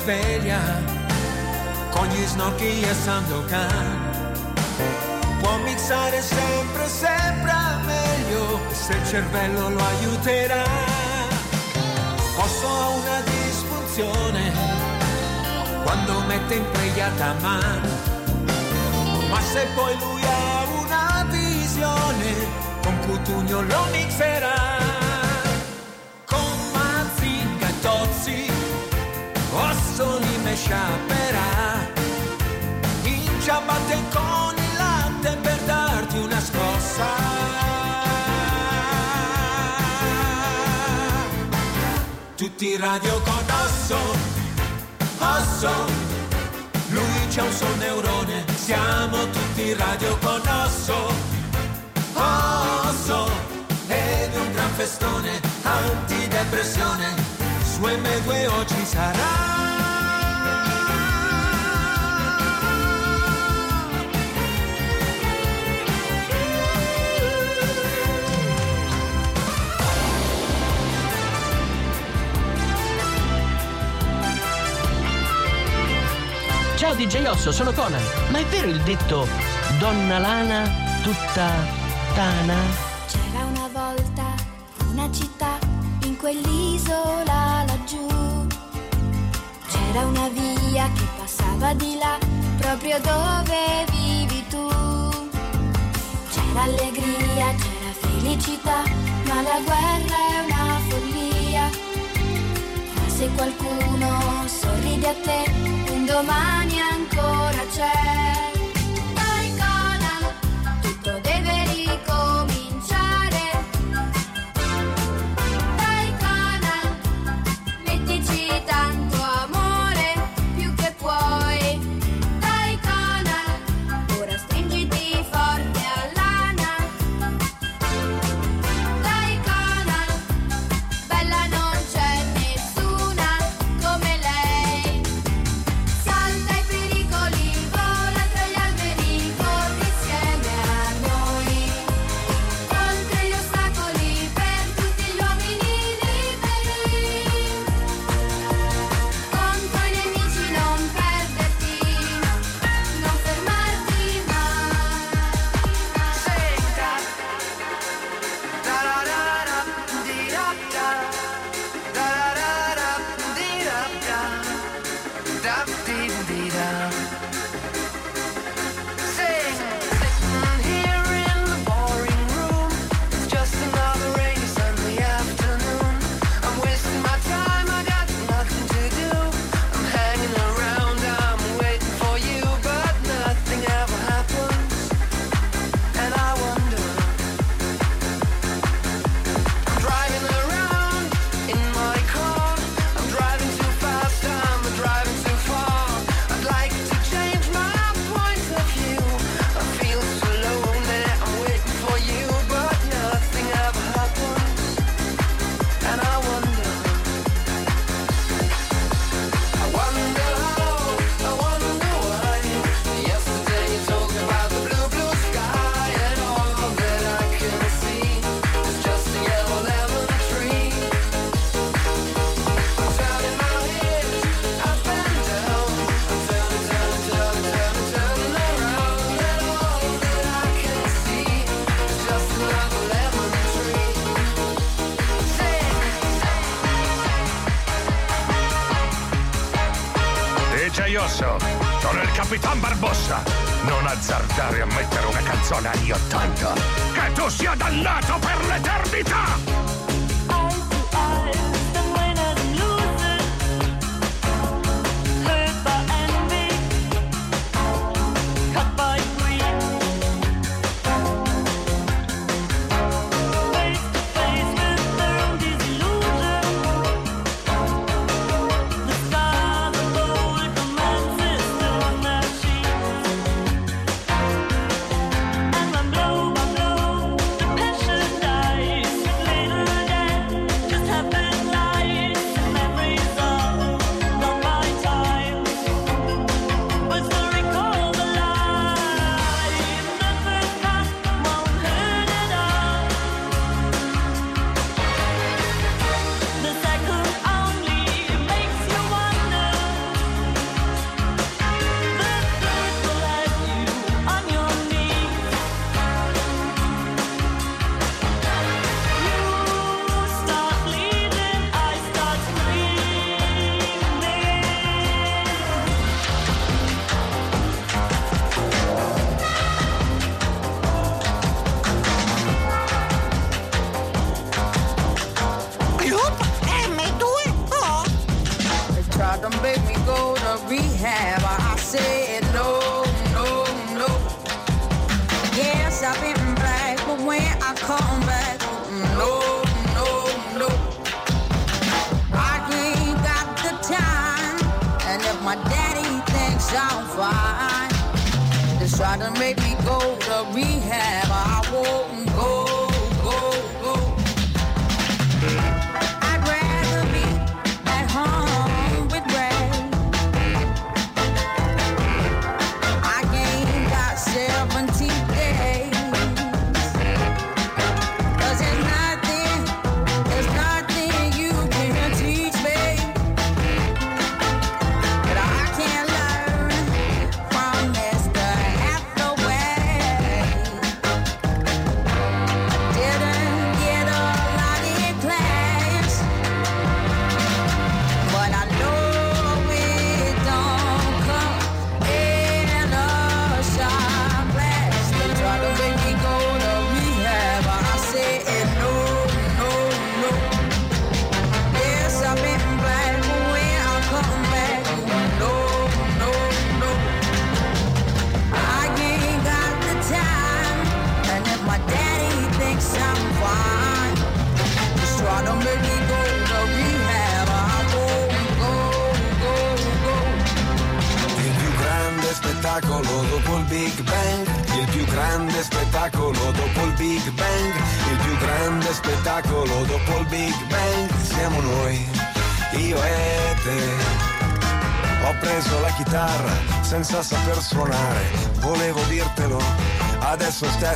sveglia con gli snorchi e Sandokan. Può mixare sempre, sempre meglio se il cervello lo aiuterà. Posso ha una disfunzione quando mette in preghiata mano, ma se poi lui ha una visione, con Cutugno lo mixerà. Ossoli me sciaperà, in ciabatte con il latte per darti una scossa. Tutti radio con Osso, Osso, lui c'ha un sol neurone, siamo tutti radio con Osso, Osso, ed un gran festone, antidepressione, su M2 oggi sarà. Ciao DJ Osso, sono Conan. Ma è vero il detto donna lana tutta tana? C'era una volta una città in quell'isola laggiù. C'era una via che passava di là, proprio dove vivi tu. C'era allegria, c'era felicità, ma la guerra è una follia. Ma se qualcuno sorride a te, domani ancora c'è.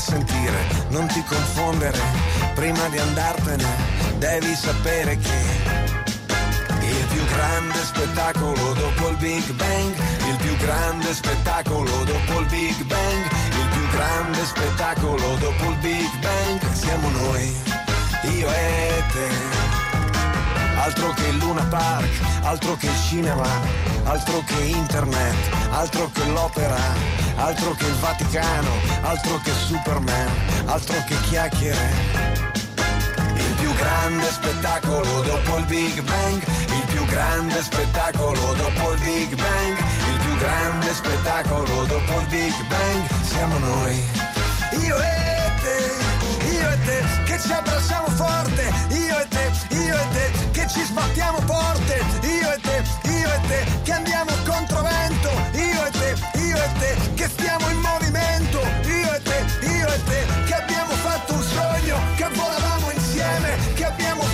Sentire, non ti confondere, prima di andartene devi sapere che il più grande spettacolo dopo il Big Bang, il più grande spettacolo dopo il Big Bang, il più grande spettacolo dopo il Big Bang, siamo noi, io e te. Altro che Luna Park, altro che cinema, altro che internet, altro che l'opera, altro che il Vaticano, altro che Superman, altro che chiacchiere. Il più grande spettacolo dopo il Big Bang, il più grande spettacolo dopo il Big Bang, il più grande spettacolo dopo il Big Bang, siamo noi. Io e te, che ci abbracciamo forte, io e te, io e te, che ci sbattiamo porte, io e te, io e te, che andiamo controvento, io e te, io e te, che stiamo in movimento, io e te, io e te, che abbiamo fatto un sogno, che volavamo insieme, che abbiamo fatto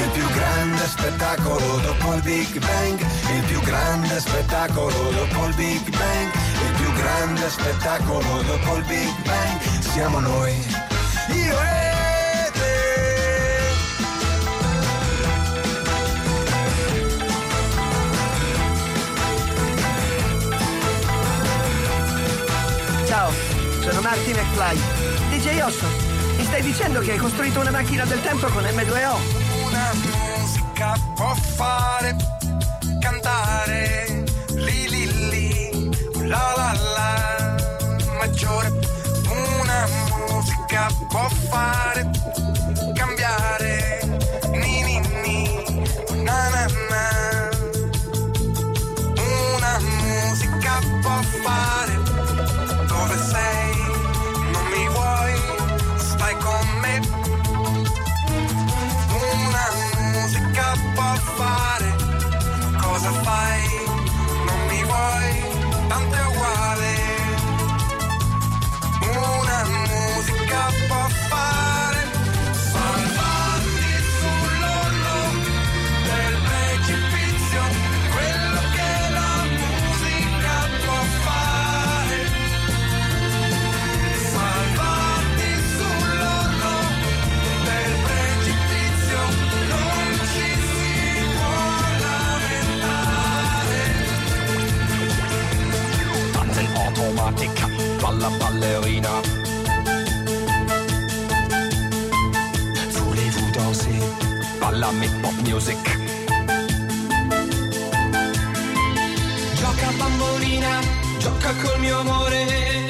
Il più grande spettacolo dopo il Big Bang, il più grande spettacolo dopo il Big Bang, il più grande spettacolo dopo il Big Bang, siamo noi, io e te. Ciao, sono Marty McFly. DJ Osso, mi stai dicendo che hai costruito una macchina del tempo con M2O? Una musica può fare cantare li li li la la la maggiore. Una musica può fare cambiare. Ni ni ni na na na. Una musica può fare cosa fai non mi vuoi tanto è uguale. Una musica può fare ballerina. Voulez-vous danser? Balla me pop music. Gioca bambolina, gioca col mio amore.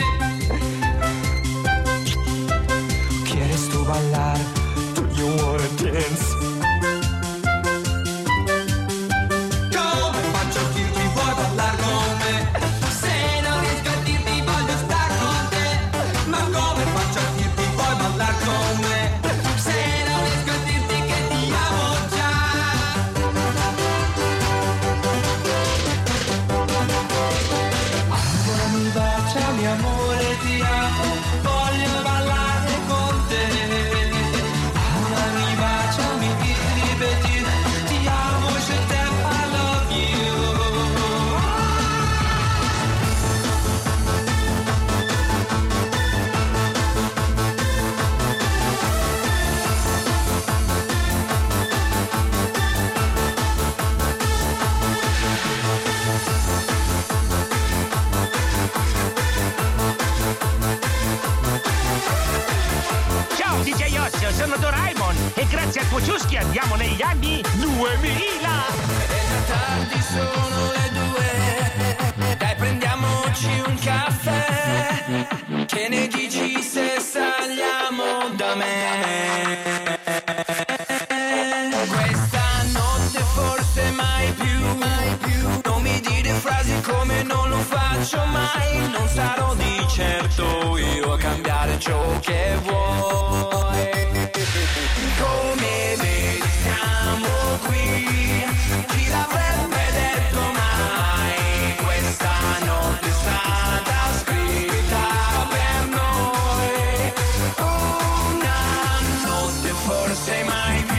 Forse mai più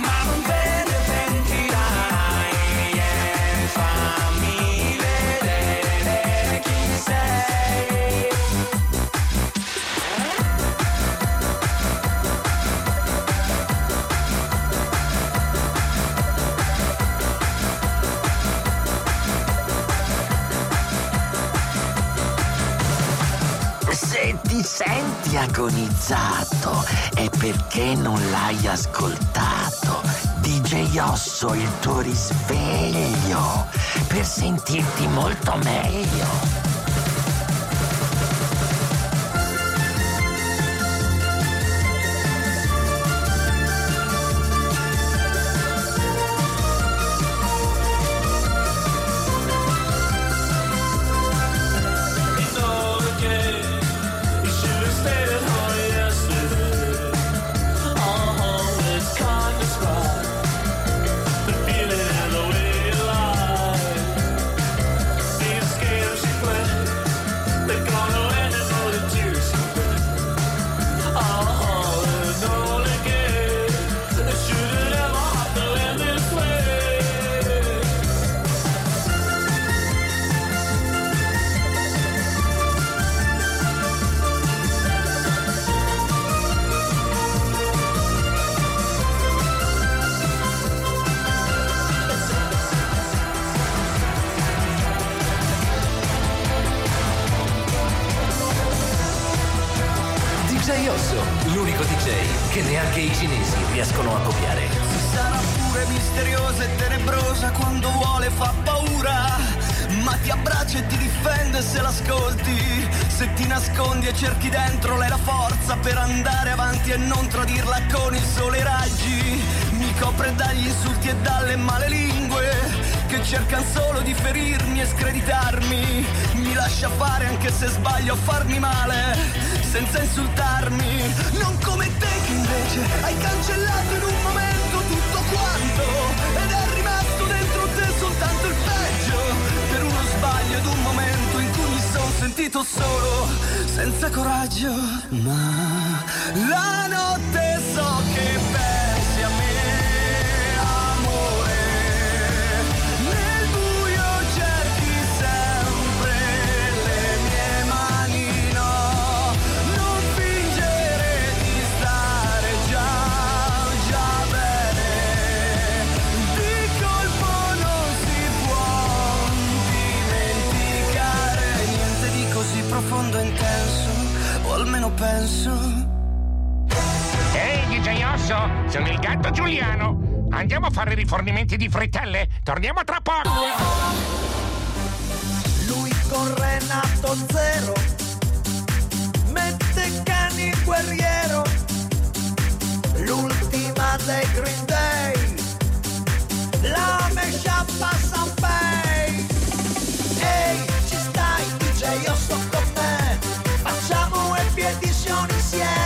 Ma non te ne pentirai E fammi vedere chi sei. Se ti senti agonizzato è perché non l'hai ascoltato. DJ Osso il tuo risveglio per sentirti molto meglio. DJ Osso, l'unico DJ che neanche i cinesi riescono a copiare. Sarà pure misteriosa e tenebrosa quando vuole fa paura. Ma ti abbraccia e ti difende se l'ascolti. Se ti nascondi e cerchi dentro lei la forza per andare avanti e non tradirla con il sole e raggi. Mi copre dagli insulti e dalle male lingue che cercano solo di ferirmi e screditarmi. Mi lascia fare anche se sbaglio a farmi male, senza insultarmi. Non come te che invece hai cancellato in un momento tutto quanto ed è rimasto dentro te soltanto il peggio. Per uno sbaglio ed un momento in cui mi sono sentito solo, senza coraggio. Ma la notte penso. Ehi, DJ Osso, sono il gatto Giuliano. Andiamo a fare rifornimenti di frittelle? Torniamo tra poco. Lui con Renato Zero mette cani guerriero. L'ultima dei Green Day. La mescia passa yeah.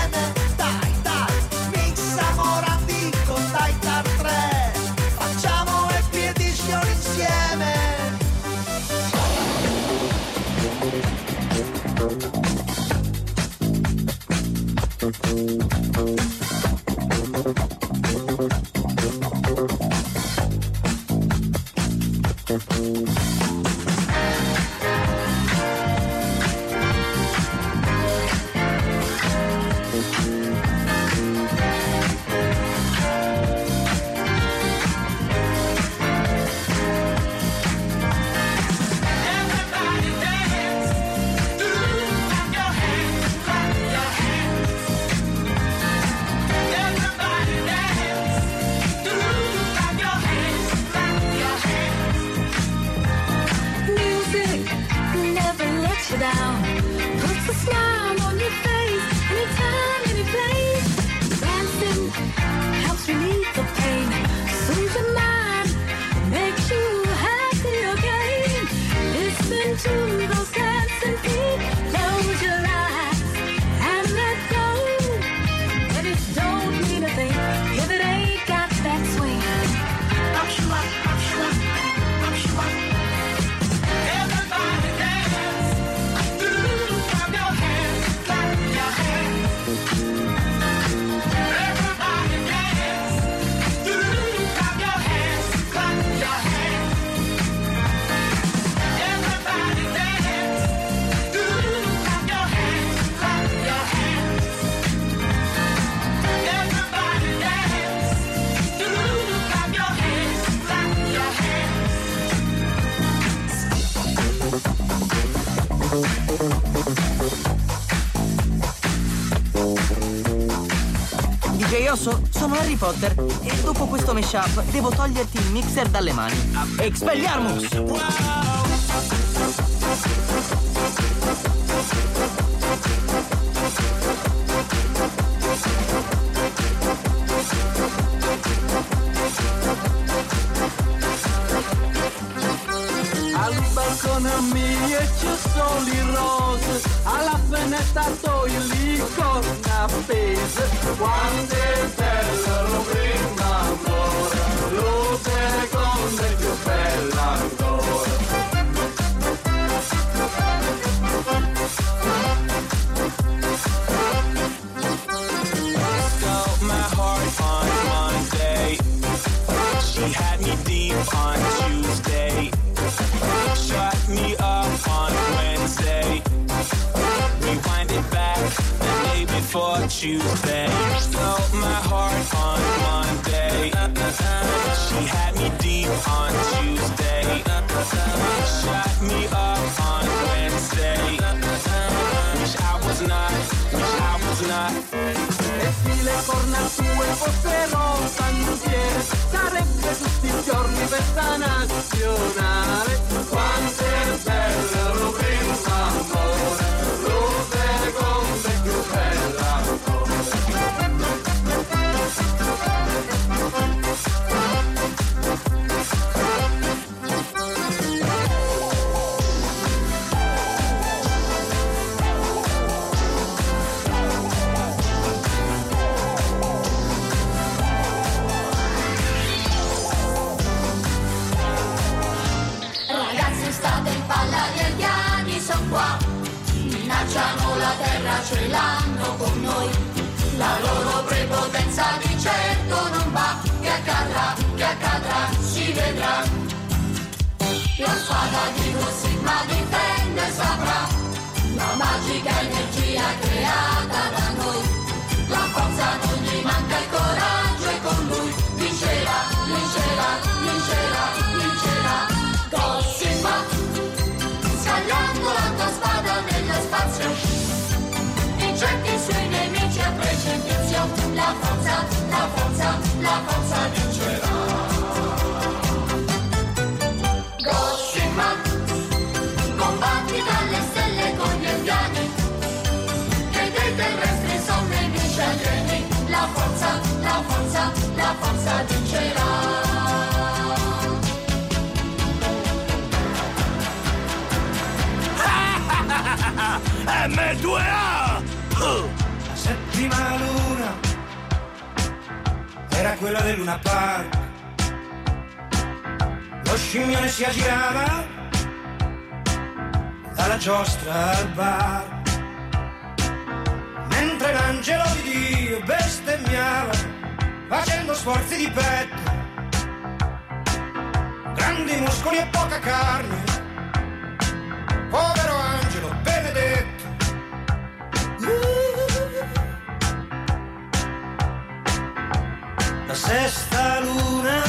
Potter e dopo questo mashup devo toglierti il mixer dalle mani. Expelliarmus! Al Tuesday. Stole my heart on Monday. She had me deep on Tuesday. Shut me up on Wednesday. Wish I was not, wish I was not. E se le corna tue fossero bandiere, sarebbe tutti i giorni festa nazionale. Certo non va Che accadrà, che accadrà, si vedrà. La spada di Sigma difende e saprà La magica energia creata da noi. La forza non gli manca il coraggio e con lui. Vincerà, vincerà, vincerà, vincerà. Cosima Scagliando la tua spada nello spazio. Incetti su precipizio, la forza, la forza, la forza vincerà. Goshima, combatti quella del Luna Park. Lo scimmione si aggirava dalla giostra al bar. Mentre l'angelo di Dio bestemmiava facendo sforzi di petto. Grandi muscoli e poca carne. Povero angelo benedetto. La sesta luna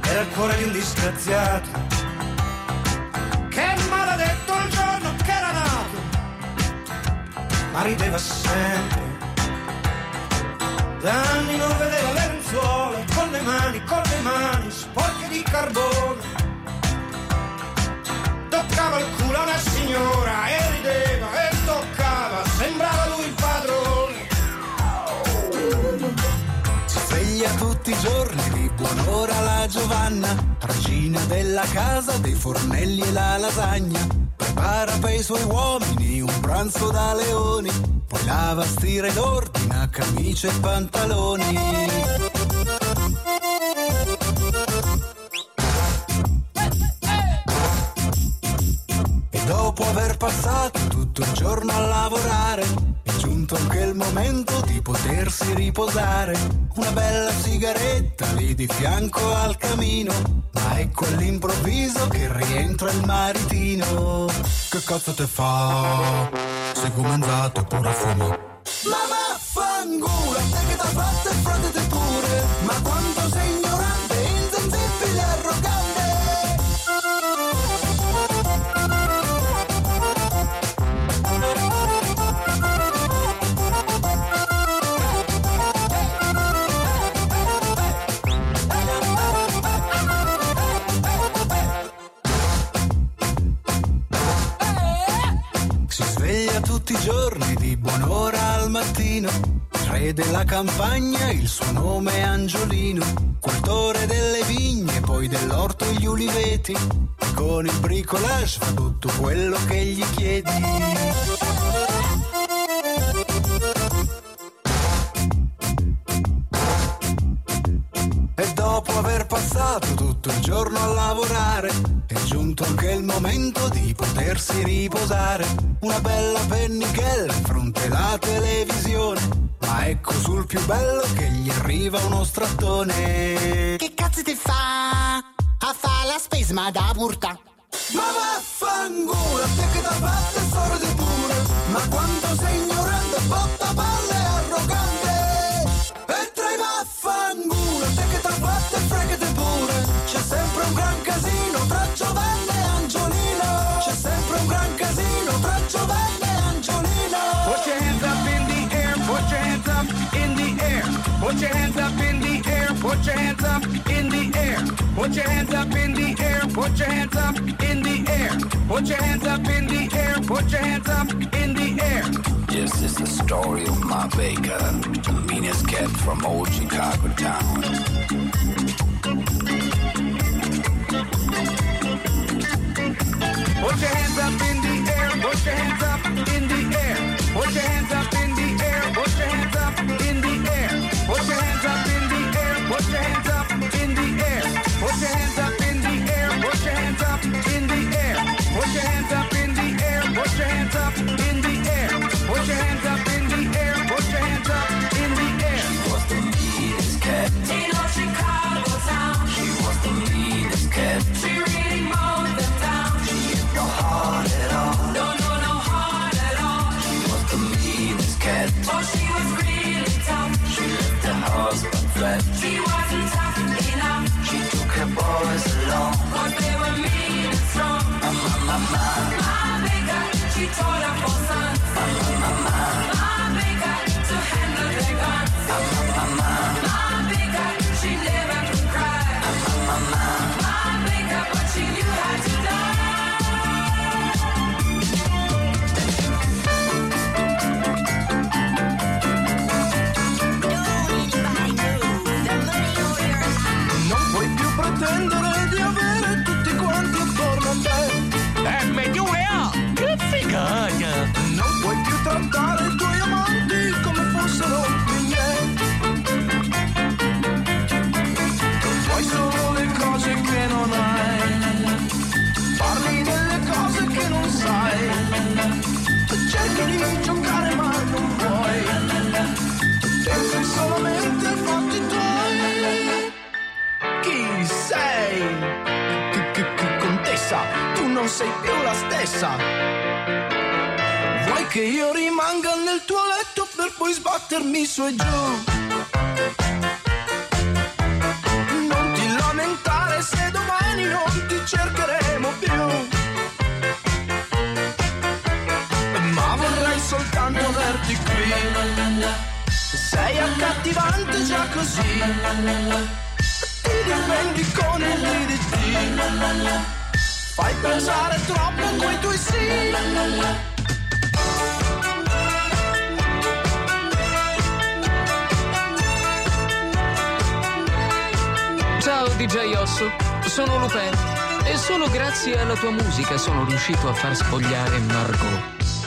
era il cuore di un disgraziato che maledetto il giorno che era nato ma rideva sempre. Da anni non vedeva le lenzuola con le mani, con le mani sporche di carbone. Toccava il culo a una signora e rideva e sveglia tutti i giorni di buon'ora la Giovanna, regina della casa dei fornelli e la lasagna. Prepara per i suoi uomini un pranzo da leoni, poi lava, stira ed ordina camicie e pantaloni. E dopo aver passato tutto il giorno a lavorare, giunto anche il momento di potersi riposare. Una bella sigaretta lì di fianco al camino, ma ecco all'improvviso che rientra il maritino. Che cazzo te fa? Sei comenzato e pure fumo. Ma vaffanculo, Re della campagna, il suo nome è Angiolino. Cultore delle vigne, poi dell'orto e gli uliveti. Con il bricolage fa tutto quello che gli chiedi. E dopo aver passato tutto il giorno a lavorare, è giunto anche il momento di potersi riposare. Una bella pennichella in fronte alla televisione. Ma ecco sul più bello che gli arriva uno strattone. Che cazzo ti fa? A fa la spesma da burta. Ma vaffanculo, te che da parte solo di pure. Ma quanto sei Put your hands up in the air, put your hands up in the air. Put your hands up in the air, put your hands up in the air. Put your hands up in the air, put your hands up in the air. This is the story of my baker, the meanest cat from old Chicago town. Put your hands up in the air, put your hands up in the air. Put your hands up sono riuscito a far spogliare Margot.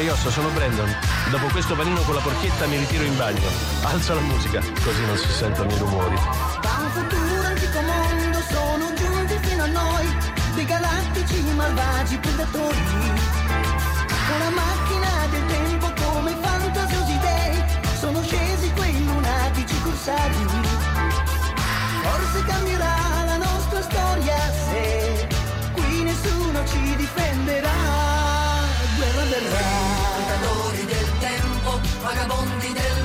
DJ Osso, sono Brandon. Dopo questo panino con la porchetta mi ritiro in bagno. Alzo la musica, così non si sentono i rumori. Da un futuro antico mondo sono giunti fino a noi, dei galattici malvagi predatori. Una macchina del tempo come fantasiosi dei, sono scesi quei lunatici corsari. Forse cambierà la nostra storia se qui nessuno ci difenderà. vagabondi del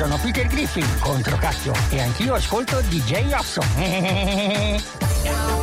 sono Peter Griffin, contro Castro, e anch'io ascolto DJ Hobson.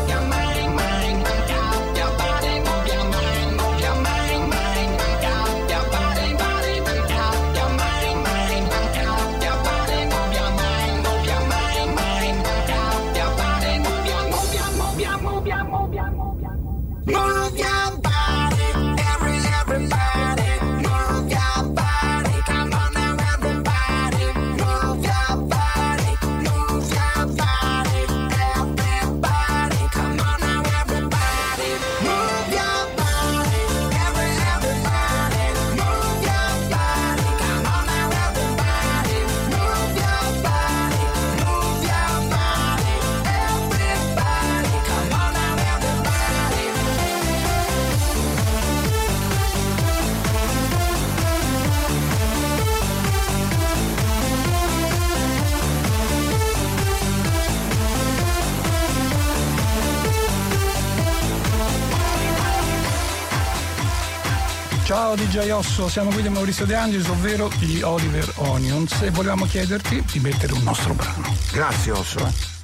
Ciao DJ Osso, siamo qui di Maurizio De Angelis, ovvero gli Oliver Onions e volevamo chiederti di mettere un nostro brano. Grazie Osso.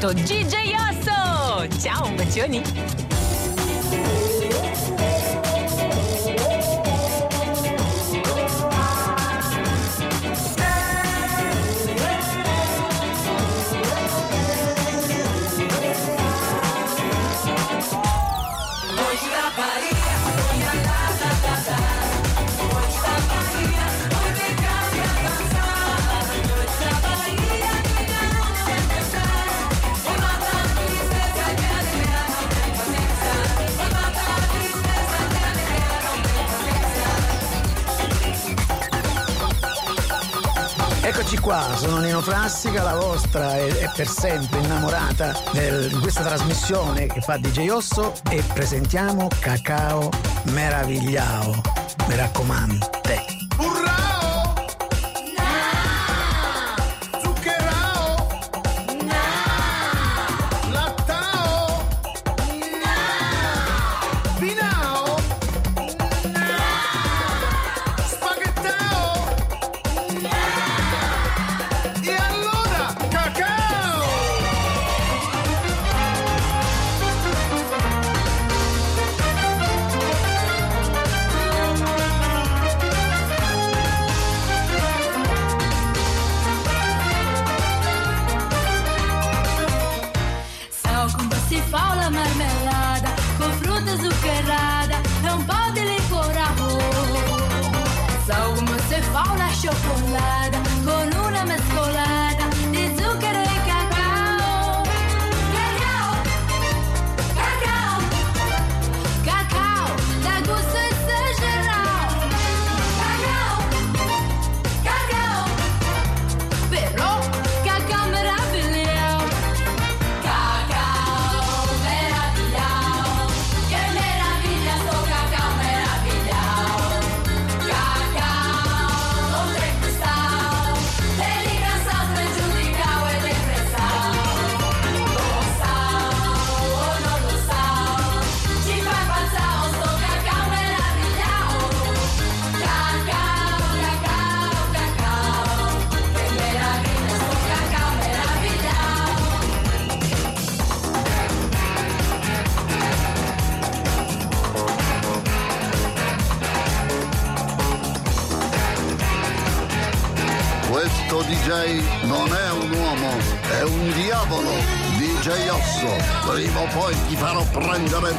と自助 eccoci qua, sono Nino Classica, la vostra e, e per sempre innamorata del, di questa trasmissione che fa DJ Osso e presentiamo Cacao Meravigliao. Mi raccomando, te.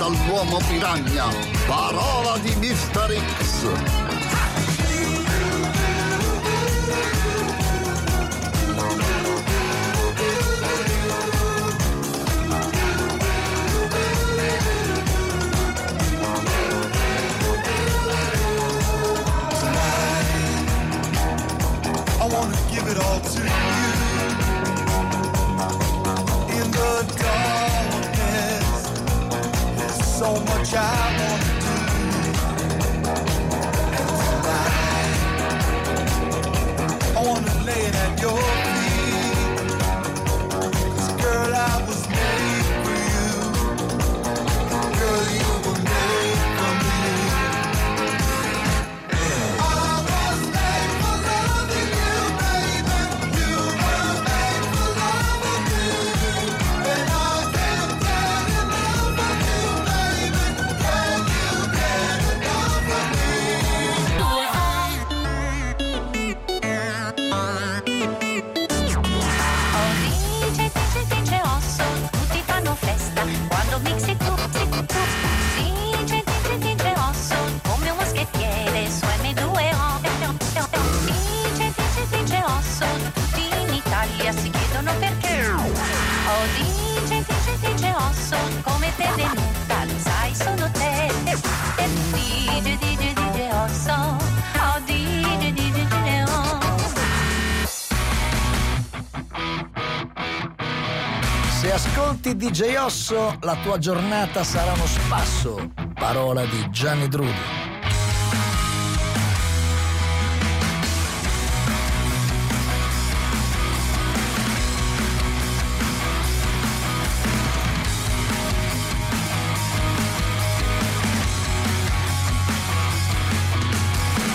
dall'uomo piragna. Parola di Mr. X, DJ Osso, la tua giornata sarà uno spasso. Parola di Gianni Drudi.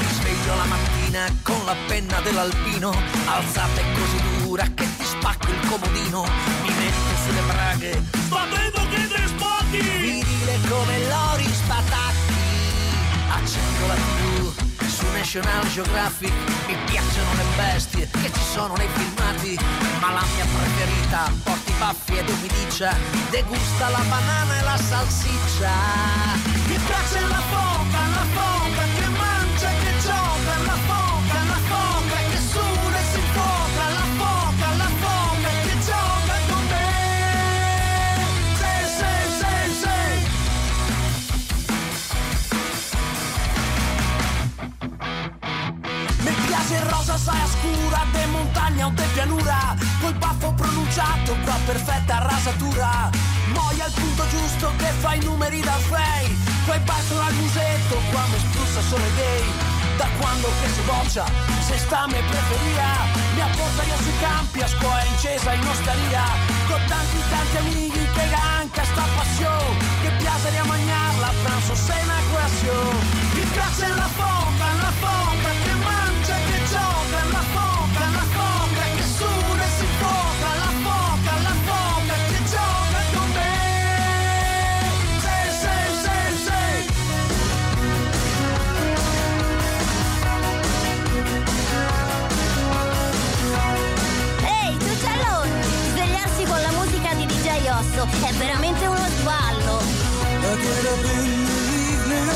Sveglio la mattina con la penna dell'alpino Alzata Geographic Mi piacciono le bestie che ci sono nei filmati Ma la mia preferita porta i baffi ed umidiccia Degusta la banana e la salsiccia. Mi piace la foca, Col baffo pronunciato qua perfetta rasatura. Moia al punto giusto che fa i numeri da fei Quei bacio al musetto qua mi sprussa solo i gay. Da quando che si boccia se sta me preferia. Mi apportaria sui campi a scuola incesa in osteria. Con tanti tanti amici che anche sta passione Che piace a mangiarla a pranzo se una questione Mi piace la foca, la foca che mangia veramente uno sballo. I get up in the evening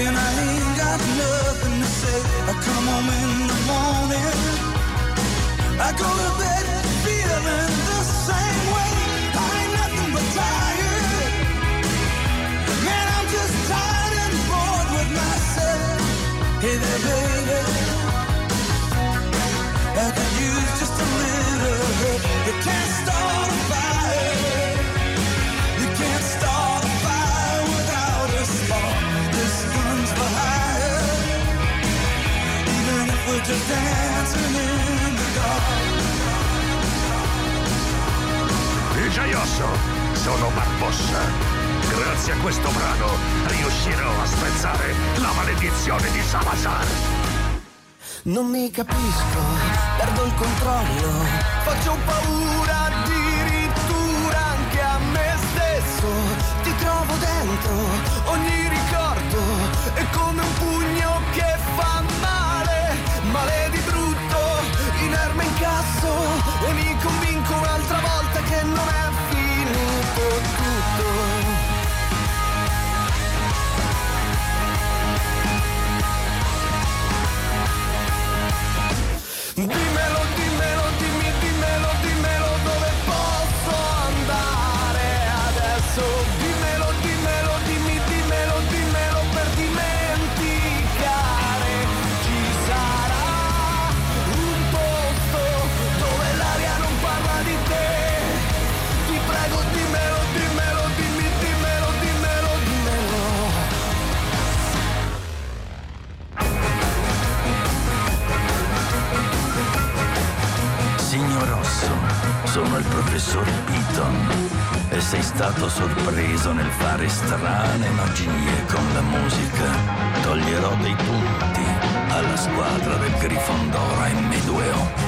and I ain't got nothing to say. I come home in the morning. I go to bed feeling the same way. I ain't nothing but tired. Man, I'm just tired and bored with myself. Hey there, baby. I could use just a little help. You can't start just dancing in the dark. DJ Osso, sono Barbossa. Grazie a questo brano riuscirò a spezzare la maledizione di Salazar. Non mi capisco, perdo il controllo, faccio paura sono il professor Piton e sei stato sorpreso nel fare strane magie con la musica. Toglierò dei punti alla squadra del Grifondoro M2O. You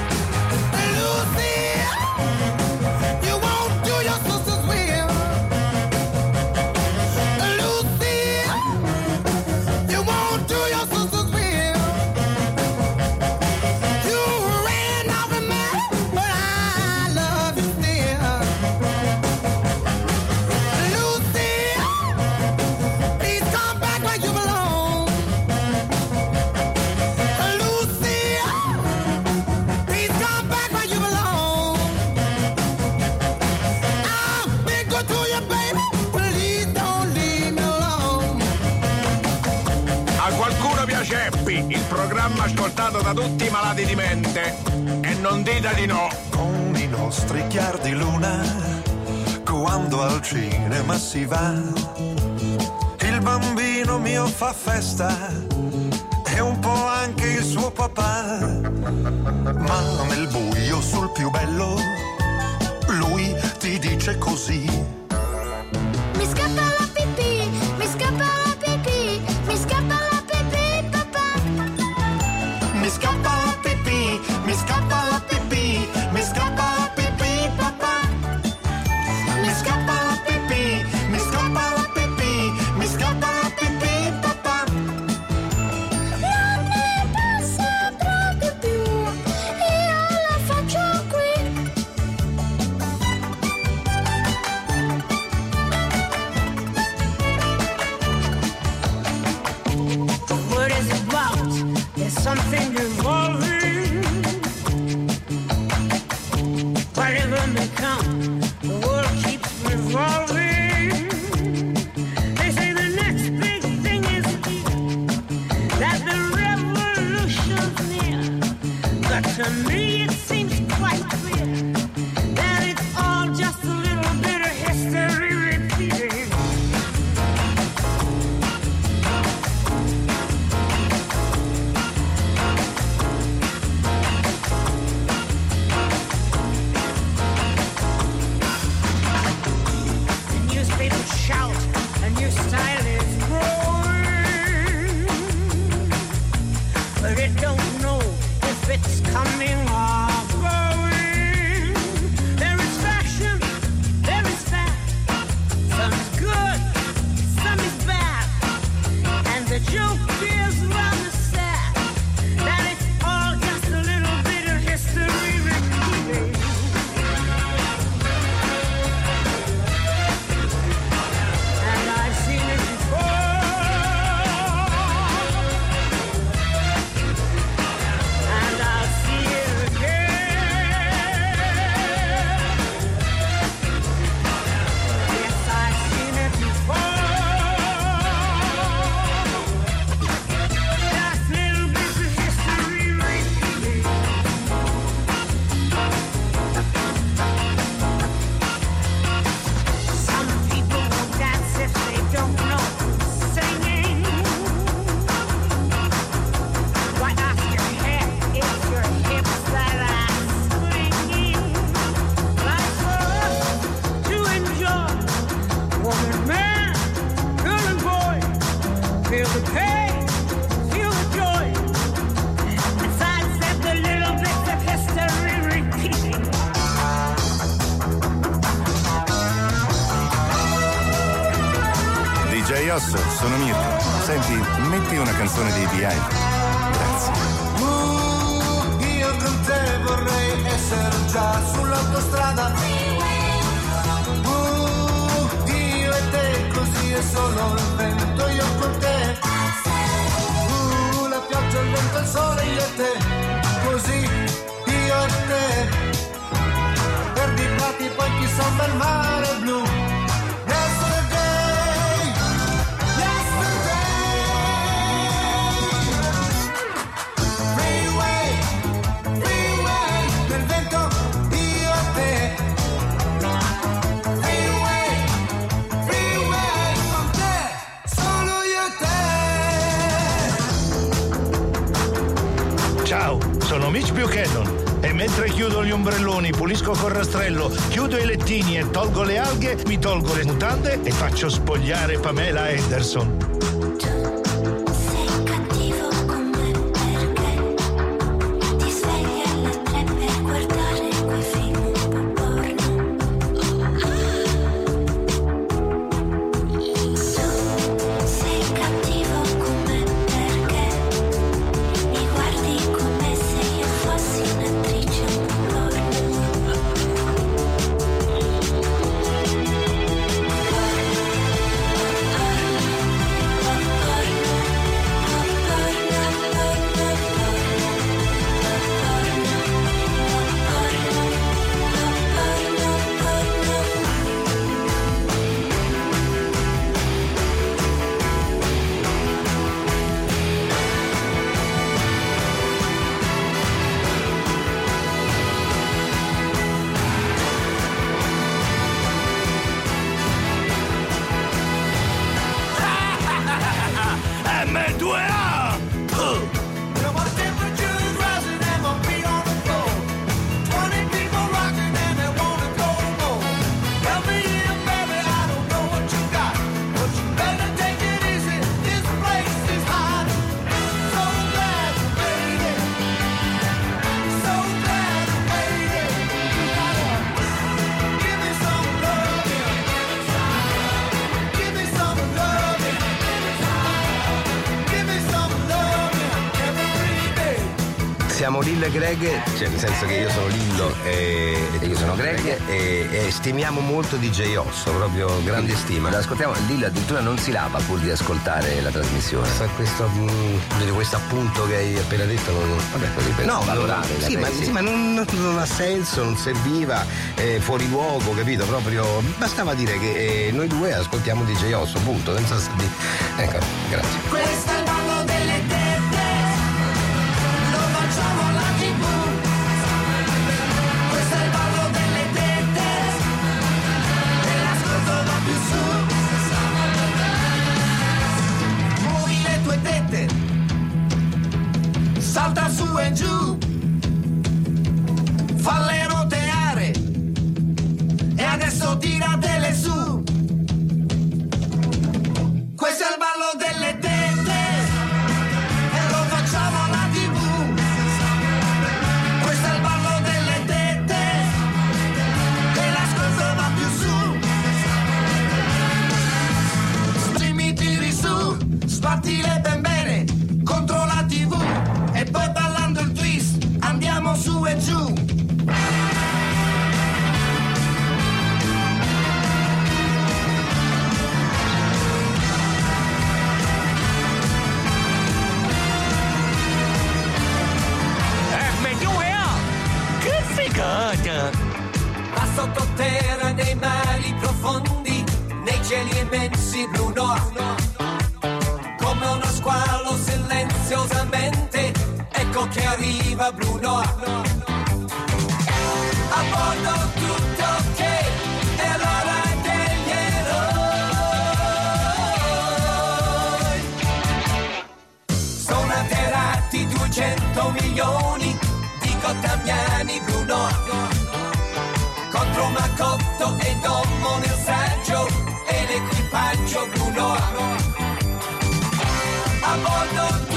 di luna, quando al cinema si va, il bambino mio fa festa e un po' anche il suo papà, ma nel buio sul più bello, lui ti dice così. faccio spogliare Pamela Anderson. Senso che io sono Lillo e, e io sono Greg e, e stimiamo molto DJ Osso, proprio grande stima. Lo ascoltiamo, Lillo addirittura non si lava pur di ascoltare la trasmissione. Sa questo, mm, questo appunto che hai appena detto non. Vabbè, così per No, valorare. la sì, ma, sì, ma non, non ha senso, non serviva, è fuori luogo, capito? Proprio bastava dire che eh, noi due ascoltiamo DJ Osso, punto, senza di. Ecco, grazie. do. Che arriva blu noir. A bordo tutto ok, è l'ora degli eroi. Sono atterrati 200 milioni di cottamiani blu noir contro Macotto e Dommo nel saggio e l'equipaggio blu noir. A bordo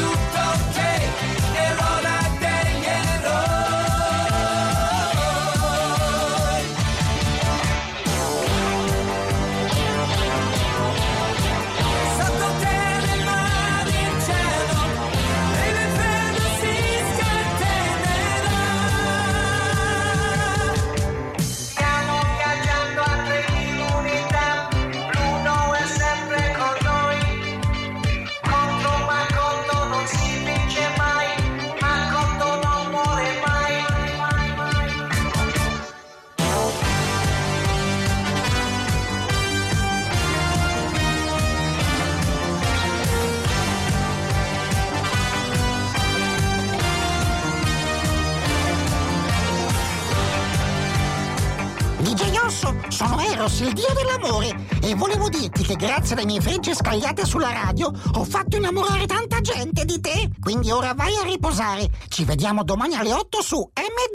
Eros, il dio dell'amore, e volevo dirti che grazie alle mie frecce scagliate sulla radio ho fatto innamorare tanta gente di te. Quindi ora vai a riposare. Ci vediamo domani alle 8 su M2.